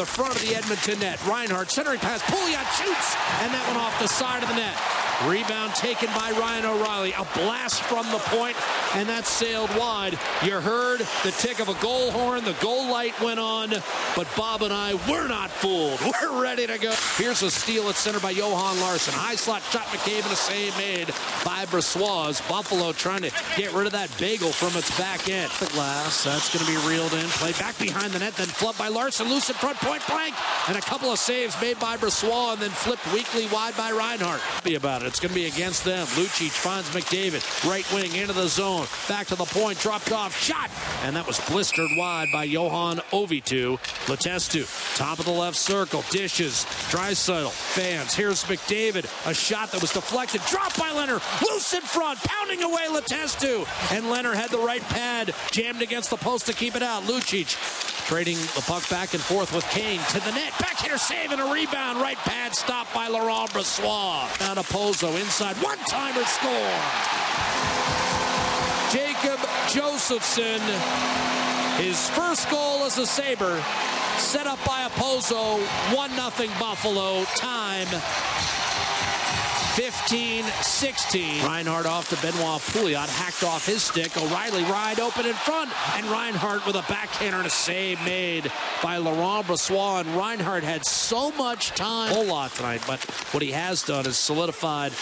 the front of the Edmonton net. Reinhart centering pass. Pouliot shoots, and that one off the side of the net. Rebound taken by Ryan O'Reilly. A blast from the point, and that sailed wide. You heard the tick of a goal horn. The goal light went on, but Bob and I were not fooled. We're ready to go. Here's a steal at center by Johan Larsson. High slot shot McCabe and a save made by Brossoit. Buffalo trying to get rid of that bagel from its back end. The glass, that's going to be reeled in. Play back behind the net, then flubbed by Larsson. Loose in front, point blank. And a couple of saves made by Brossoit, and then flipped weakly wide by Reinhart. Be about it. It's going to be against them. Lucic finds McDavid. Right wing into the zone. Back to the point. Dropped off. Shot. And that was blistered wide by Yohann Auvitu. Letestu. Top of the left circle. Dishes. Draisaitl. Fans. Here's McDavid. A shot that was deflected. Dropped by Lehner. Loose in front. Pounding away Letestu. And Lehner had the right pad. Jammed against the post to keep it out. Lucic trading the puck back and forth with Kane to the net. Back here save and a rebound. Right pad stopped by Laurent Brossoit. Down to Pozo inside. One timer score. Jacob Josefson. His first goal as a Sabre. Set up by a Pozo. 1 0 Buffalo. Time 15-16. Reinhart off to Benoit Pouliot. Hacked off his stick. O'Reilly wide open in front. And Reinhart with a backhander and a save made by Laurent Brossoit. And Reinhart had so much time. A whole lot tonight. But what he has done is solidified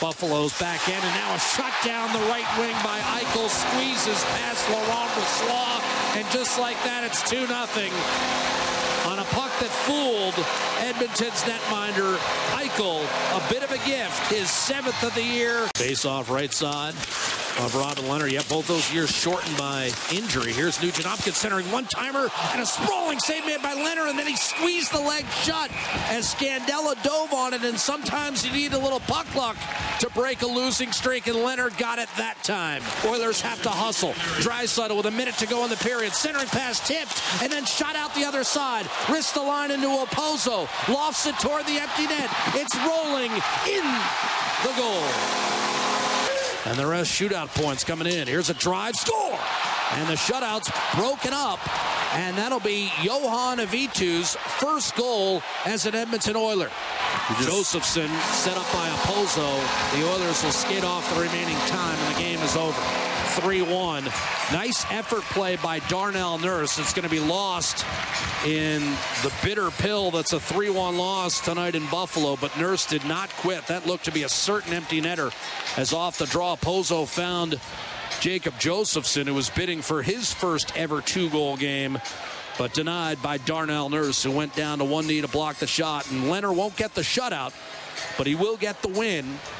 Buffalo's back end. And now a shot down the right wing by Eichel. Squeezes past Laurent Brossoit. And just like that, it's 2-0 on a puck that fooled Edmonton's netminder Eichel. A bit of a gift, his seventh of the year. Face off right side of Robin Lehner. Yet both those years shortened by injury. Here's Nugent Hopkins centering one timer and a sprawling save made by Lehner, and then he squeezed the leg shut as Scandella dove on it. And sometimes you need a little puck luck to break a losing streak, and Lehner got it that time. Oilers have to hustle. Draisaitl with a minute to go in the period. Centering pass tipped, and then shot out the other side. Wrist the line into Opozo. Lofts it toward the empty net. It's rolling in the goal. And the rest shootout points coming in. Here's a drive, score! And the shutout's broken up. And that'll be Yohann Auvitu's first goal as an Edmonton Oiler. Josefson set up by Opozo. The Oilers will skate off the remaining time, and the game is over. 3 1. Nice effort play by Darnell Nurse. It's going to be lost in the bitter pill that's a 3 1 loss tonight in Buffalo, but Nurse did not quit. That looked to be a certain empty netter as off the draw, Pozo found Jacob Josefson, who was bidding for his first ever two goal game but denied by Darnell Nurse, who went down to one knee to block the shot. And Lehner won't get the shutout, but he will get the win.